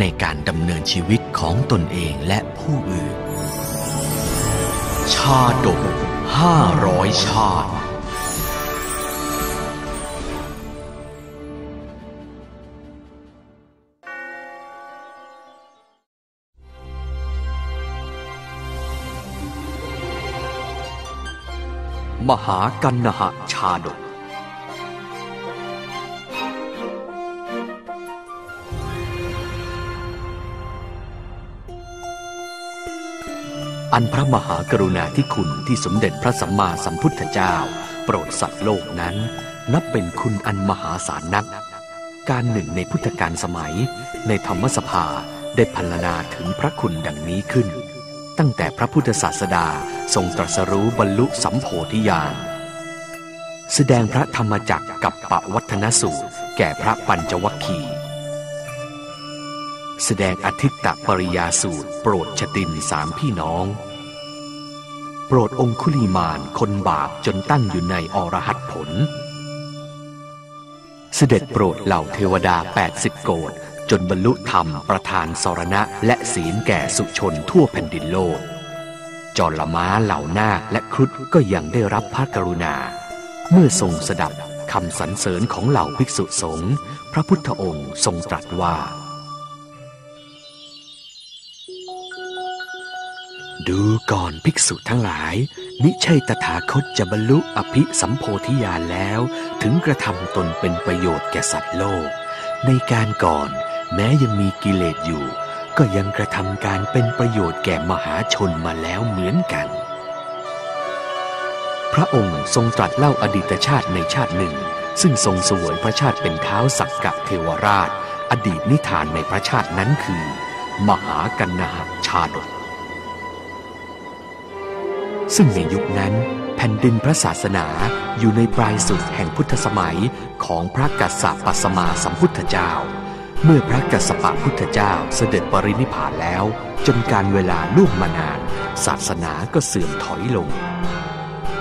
ในการดำเนินชีวิตของตนเองและผู้อื่น ชาดกห้าร้อยชาติมหากันนหชาดก อันพระมหากรุณาธิคุณที่สมเด็จพระสัมมาสัมพุทธเจ้า โปรดสัตว์โลกนั้น นับเป็นคุณอันมหาศาลนัก การหนึ่งในพุทธกาลสมัย ในธรรมสภาได้พรรณนาถึงพระคุณดังนี้ขึ้น ตั้งแต่พระพุทธศาสดาทรงตรัสรู้บรรลุสัมโพธิญาณแสดงพระธรรมจักรกับปวัฒนสูตร แก่พระปัญจวัคคีย์แสดงอธิตตปริยาสูตร โปรดชตินสามพี่น้อง โปรดองคุลีมานคนบาปจนตั้งอยู่ในอรหัตผล เสด็จโปรดเหล่าเทวดา 80 โกดจนบรรลุธรรมประธานสรณะและศีลแก่สุชนทั่วแผ่นดินโลกจรม้าเหล่านาคและครุฑก็ยังได้รับพระกรุณา เมื่อทรงสดับคำสรรเสริญของเหล่าภิกษุสงฆ์พระพุทธองค์ทรงตรัสว่า ก่อนภิกษุทั้งหลาย มิใช่ตถาคตจะบรรลุอภิสัมโพธิญาณแล้ว ถึงกระทำตนเป็นประโยชน์แก่สัตว์โลก ในการก่อนแม้ยังมีกิเลสอยู่ ก็ยังกระทำการเป็นประโยชน์แก่มหาชนมาแล้วเหมือนกัน พระองค์ทรงตรัสเล่าอดีตชาติในชาติหนึ่ง ซึ่งทรงสวยพระชาติเป็นเท้าสักกะเทวราช อดีตนิทานในพระชาตินั้นคือ มหากันนาชาดก ซึ่งในยุคนั้น แผ่นดินพระศาสนาอยู่ในปลายสุดแห่งพุทธสมัยของพระกัสสปะสมาสัมพุทธเจ้า เมื่อพระกัสสปะพุทธเจ้าเสด็จปรินิพพานแล้ว จนการเวลาล่วงมานาน ศาสนาก็เสื่อมถอยลง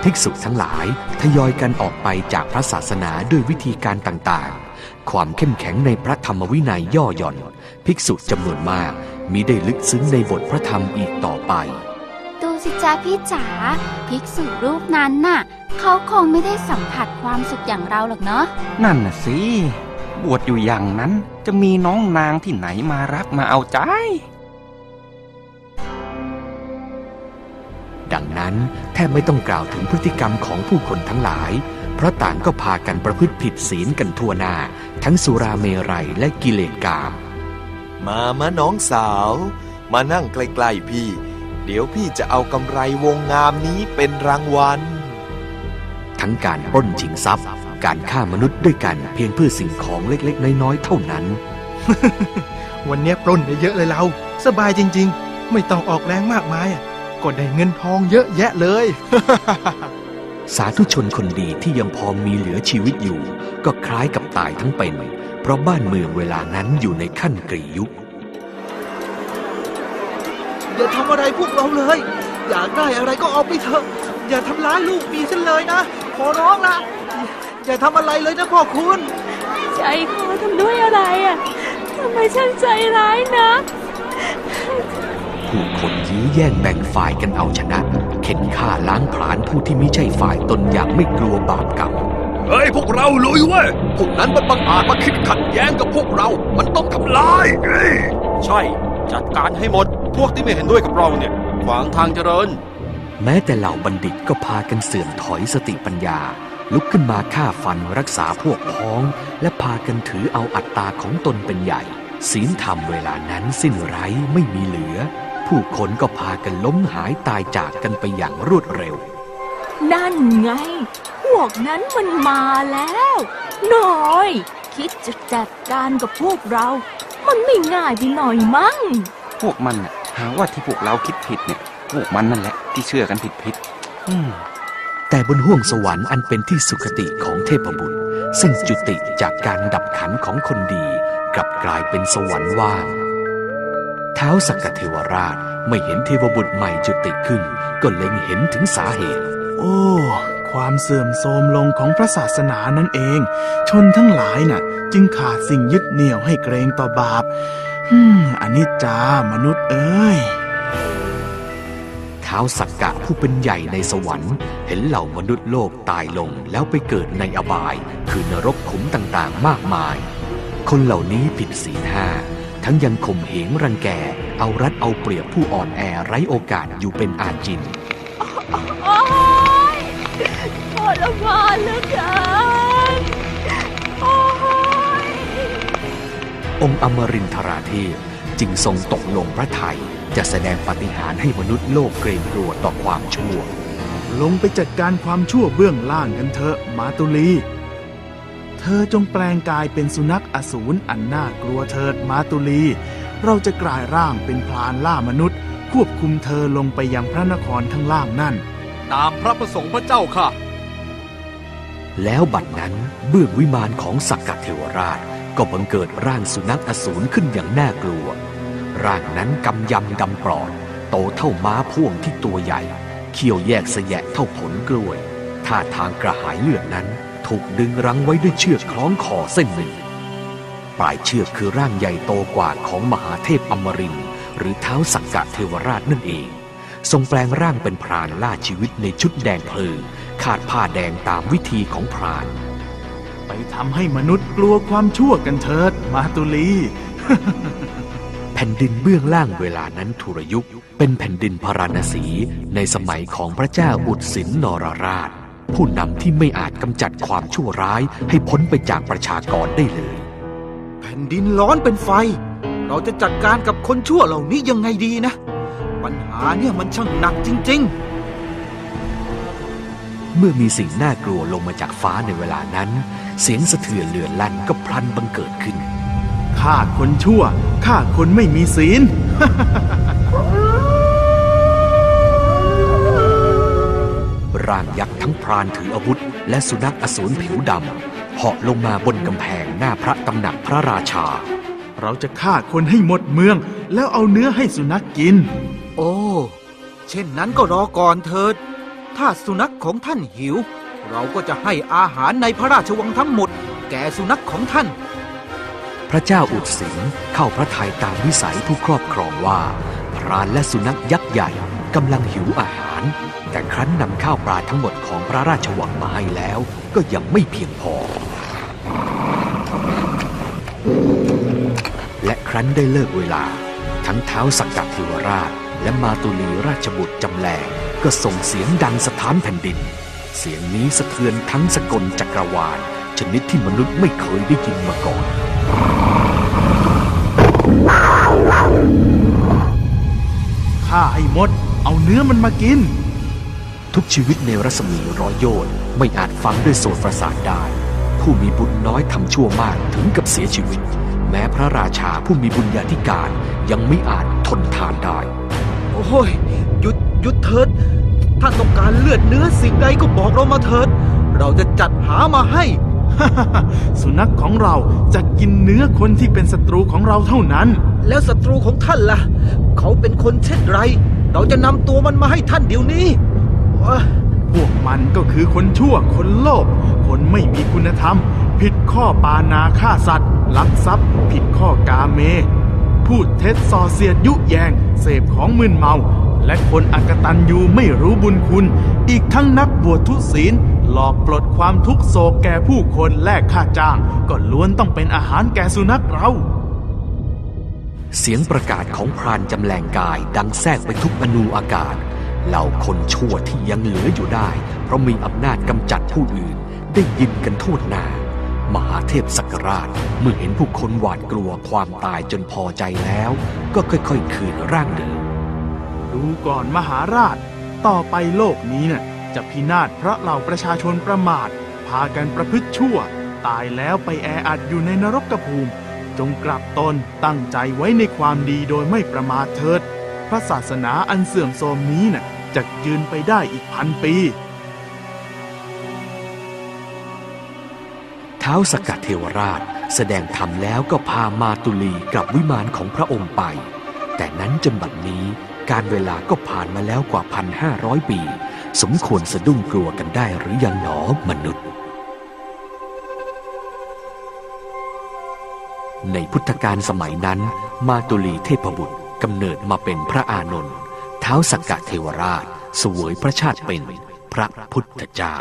ภิกษุทั้งหลายทยอยกันออกไปจากพระศาสนาด้วยวิธีการต่างๆ ความเข้มแข็งในพระธรรมวินัยย่อหย่อน ภิกษุจำนวนมากมิได้ลึกซึ้งในบทพระธรรมอีกต่อไป สิจ้าพี่จ๋าภิกษุรูปนั้นน่ะ เขาคงไม่ได้สัมผัสความสุขอย่างเราหรอกเนาะนั่นน่ะสิบวชอยู่อย่างนั้นจะมีน้องนางที่ไหนมารักมาเอาใจ ดังนั้นแทบไม่ต้องกล่าวถึงพฤติกรรมของผู้คนทั้งหลาย เพราะต่างก็พากันประพฤติผิดศีลกันทั่วหน้า ทั้งสุราเมรัยและกิเลสกาม มามาน้องสาว มานั่งใกล้ๆพี่ เดี๋ยวพี่จะเอากำไรวงงามนี้เป็นรางวัล ทั้งการปล้นชิงทรัพย์ การฆ่ามนุษย์ด้วยกันเพียงเพื่อสิ่งของเล็กๆ น้อยๆ เท่านั้น วันเนี้ยปล้นได้เยอะเลยเรา สบายจริง ๆ ไม่ต้องออกแรงมากมายอะก็ได้เงินทองเยอะแยะเลย สาธุชนคนดีที่ยังพอมีเหลือชีวิตอยู่ ก็คล้ายกับตายทั้งเป็น เพราะบ้านเมืองเวลานั้นอยู่ในขั้นกรียุค อย่าทำอะไรพวกเราเลย อยากได้อะไรก็เอาไปเถอะ อย่าทำร้ายลูกมีฉันเลยนะ ขอร้องละอย่าทำอะไรเลยนะพ่อคุณใจคอทำด้วยอะไรอะทำไมฉันใจร้ายนะผู้คนยื้อแย่งแบ่งฝ่ายกันเอาชนะ เข็นฆ่าล้างผลาญผู้ที่ไม่ใช่ฝ่ายตนอย่างไม่กลัวบาปกรรมเฮ้ยพวกเราลุยเว้ยพวกนั้นมันบังอาจมาคิดขัดแย้งกับพวกเรา มันต้องทำลายเฮ้ยใช่ จัดการให้หมด พวกที่ไม่เห็นด้วยกับเราเนี่ย ขวางทางเจริญ แม้แต่เหล่าบัณฑิตก็พากันเสื่อมถอยสติปัญญา ลุกขึ้นมาฆ่าฟันรักษาพวกพ้อง และพากันถือเอาอัตตาของตนเป็นใหญ่ ศีลธรรมเวลานั้นสิ้นไร้ไม่มีเหลือ ผู้คนก็พากันล้มหายตายจากกันไปอย่างรวดเร็ว นั่นไง พวกนั้นมันมาแล้ว น้อย คิดจะจัดการกับพวกเรา มันไม่ง่ายไปหน่อยมั้ง พวกมันน่ะหาว่าที่พวกเราคิดผิดเนี่ย พวกมันนั่นแหละที่เชื่อกันผิดผิดๆอืม แต่บนห้วงสวรรค์อันเป็นที่สุคติของเทพบุตร ซึ่งจุติจากการดับขันของคนดี กลับกลายเป็นสวรรค์ว่างเท้าวสักกะเทวราชไม่เห็นเทวบุตรใหม่จุติขึ้น ก็เล็งเห็นถึงสาเหตุ โอ้ ความเสื่อมโทรมลงของพระศาสนานั่นเอง ชนทั้งหลายน่ะ จึงขาดสิ่งยึดเหนี่ยวให้เกรงต่อบาปฮึมอนิจจามนุษย์เอ้ยท้าวสักกะผู้เป็นใหญ่ในสวรรค์ เห็นเหล่ามนุษย์โลกตายลงแล้วไปเกิดในอบาย คือนรกขุมต่างๆ มากมาย คนเหล่านี้ผิดศีลห้าทั้งยังข่มเหงรังแก เอารัดเอาเปรียบผู้อ่อนแอไร้โอกาสอยู่เป็นอาจิน ทรมานเหลือเกินโอ๊ยองค์อมรินทราเทพจึงทรงตกลงพระทัยจะแสดงปาฏิหารย์ให้มนุษย์โลกเกรงกลัวต่อความชั่ว ลงไปจัดการความชั่วเบื้องล่างกันเถอะมาตุลี เธอจงแปลงกายเป็นสุนัขอสูรอันน่ากลัวเถิดมาตุลี เราจะกลายร่างเป็นพรานล่ามนุษย์ ควบคุมเธอลงไปยังพระนครข้างล่างนั่น ตามพระประสงค์พระเจ้าค่ะ แล้วบัดนั้นเบื้องวิมานของสักกะเทวราชก็บังเกิดร่างสุนัขอสูรขึ้นอย่างน่ากลัว ร่างนั้นกำยำดำปลอด โตเท่าม้าพ่วงที่ตัวใหญ่ เขี้ยวแยกสะแยะเท่าผลกล้วย ท่าทางกระหายเลือดนั้น ถูกดึงรั้งไว้ด้วยเชือกคล้องคอเส้นหนึ่ง ปลายเชือกคือร่างใหญ่โตกว่าของมหาเทพอมรินหรือเท้าสักกะเทวราชนั่นเอง ทรงแปลงร่างเป็นพรานล่าชีวิตในชุดแดงเพลิงคาดผ้าแดงตามวิธีของพราน ไปทำให้มนุษย์กลัวความชั่วกันเถิด มาตุลี แผ่นดินเบื้องล่างเวลานั้นทุรยุค เป็นแผ่นดินพาราณสีในสมัยของพระเจ้าอุดสินนรราช ผู้นำที่ไม่อาจกำจัดความชั่วร้ายให้พ้นไปจากประชากรได้เลย แผ่นดินร้อนเป็นไฟ เราจะจัดการกับคนชั่วเหล่านี้ยังไงดีนะ ปัญหาเนี่ยมันช่างหนักจริงเมื่อมีสิ่งน่ากลัวลงมาจากฟ้าในเวลานั้น เสียงสะเทือนเลือนลั่นก็พลันบังเกิดขึ้นฆ่าคนชั่วฆ่าคนไม่มีศีล ร่างยักษ์ทั้งพรานถืออาวุธ และสุนัขอสูรผิวดำเหาะลงมาบนกำแพงหน้าพระตำหนักพระราชา เราจะฆ่าคนให้หมดเมือง แล้วเอาเนื้อให้สุนัขกกินๆโอ้ เช่นนั้นก็รอก่อนเถิด ถ้าสุนัขของท่านหิว เราก็จะให้อาหารในพระราชวังทั้งหมด แก่สุนัขของท่าน พระเจ้าอุดสิงห์เข้าพระทัยตามวิสัยผู้ครอบครองว่า พรานและสุนัขยักษ์ใหญ่กำลังหิวอาหาร แต่ครั้นนำข้าวปลาทั้งหมดของพระราชวังมาให้แล้ว ก็ยังไม่เพียงพอ และครั้นได้เลิกเวลา ทั้งเท้าสักกะเทวราช และมาตุลีราชบุตรจำแรงก็ส่งเสียงดังสถานแผ่นดิน เสียงนี้สะเทือนทั้งสกลจักรวาล ชนิดที่มนุษย์ไม่เคยได้ยินมาก่อนฆ่าให้หมด เอาเนื้อมันมากิน ทุกชีวิตในรัศมีร้อยโยชน์ไม่อาจฟังด้วยโสตประสาทได้ ผู้มีบุญน้อยทำชั่วมากถึงกับเสียชีวิต แม้พระราชาผู้มีบุญญาธิการยังไม่อาจทนทานได้ โอ้ยหยุดหยุดเถิดถ้าต้องการเลือดเนื้อสิ่งใดก็บอกเรามาเถิด เราจะจัดหามาให้ สุนัขของเราจะกินเนื้อคนที่เป็นศัตรูของเราเท่านั้น แล้วศัตรูของท่านล่ะ เขาเป็นคนเช่นไร เราจะนำตัวมันมาให้ท่านเดี๋ยวนี้เอ้อพวกมันก็คือคนชั่วคนโลภคนไม่มีคุณธรรม ผิดข้อปานาฆ่าสัตว์ ลักทรัพย์ ผิดข้อกาเม พูดเท็จส่อเสียดยุแยง เสพของมึนเมา และคนอักตันยูไม่รู้บุญคุณ อีกทั้งนักบวชทุศีล หลอกปลดความทุกโศกแก่ผู้คนแลกค่าจ้าง ก็ล้วนต้องเป็นอาหารแก่สุนัขเราเสียงประกาศของพรานจำแรงกายดังแทรกไปทุกอนูอากาศ เหล่าคนชั่วที่ยังเหลืออยู่ได้ เพราะมีอำนาจกำจัดผู้อื่นได้ยินกันทั่วหน้า มหาเทพสักราช เมื่อเห็นผู้คนหวาดกลัวความตายจนพอใจแล้ว ก็ค่อยๆ คืนร่างเดิมดูก่อนมหาราช ต่อไปโลกนี้น่ะจะพินาศเพราะเหล่าประชาชนประมาท พากันประพฤติชั่ว ตายแล้วไปแออัดอยู่ในนรกภูมิ จงกลับตนตั้งใจไว้ในความดีโดยไม่ประมาทเถิด พระศาสนาอันเสื่อมโทรมนี้น่ะจะยืนไปได้อีกพันปี ท้าวสกัดเทวราชแสดงธรรมแล้วก็พามาตุลีกลับวิมานของพระองค์ไป แต่นั้นจนบัดนี้การเวลาก็ผ่านมาแล้วกว่าพันห้าร้อยปี สมควรสะดุ้งกลัวกันได้หรือยังหนอมนุษย์ ในพุทธกาลสมัยนั้น มาตุลีเทพบุตรกำเนิดมาเป็นพระอานนท์เท้าสักกะเทวราช สวยพระชาติเป็นพระพุทธเจ้า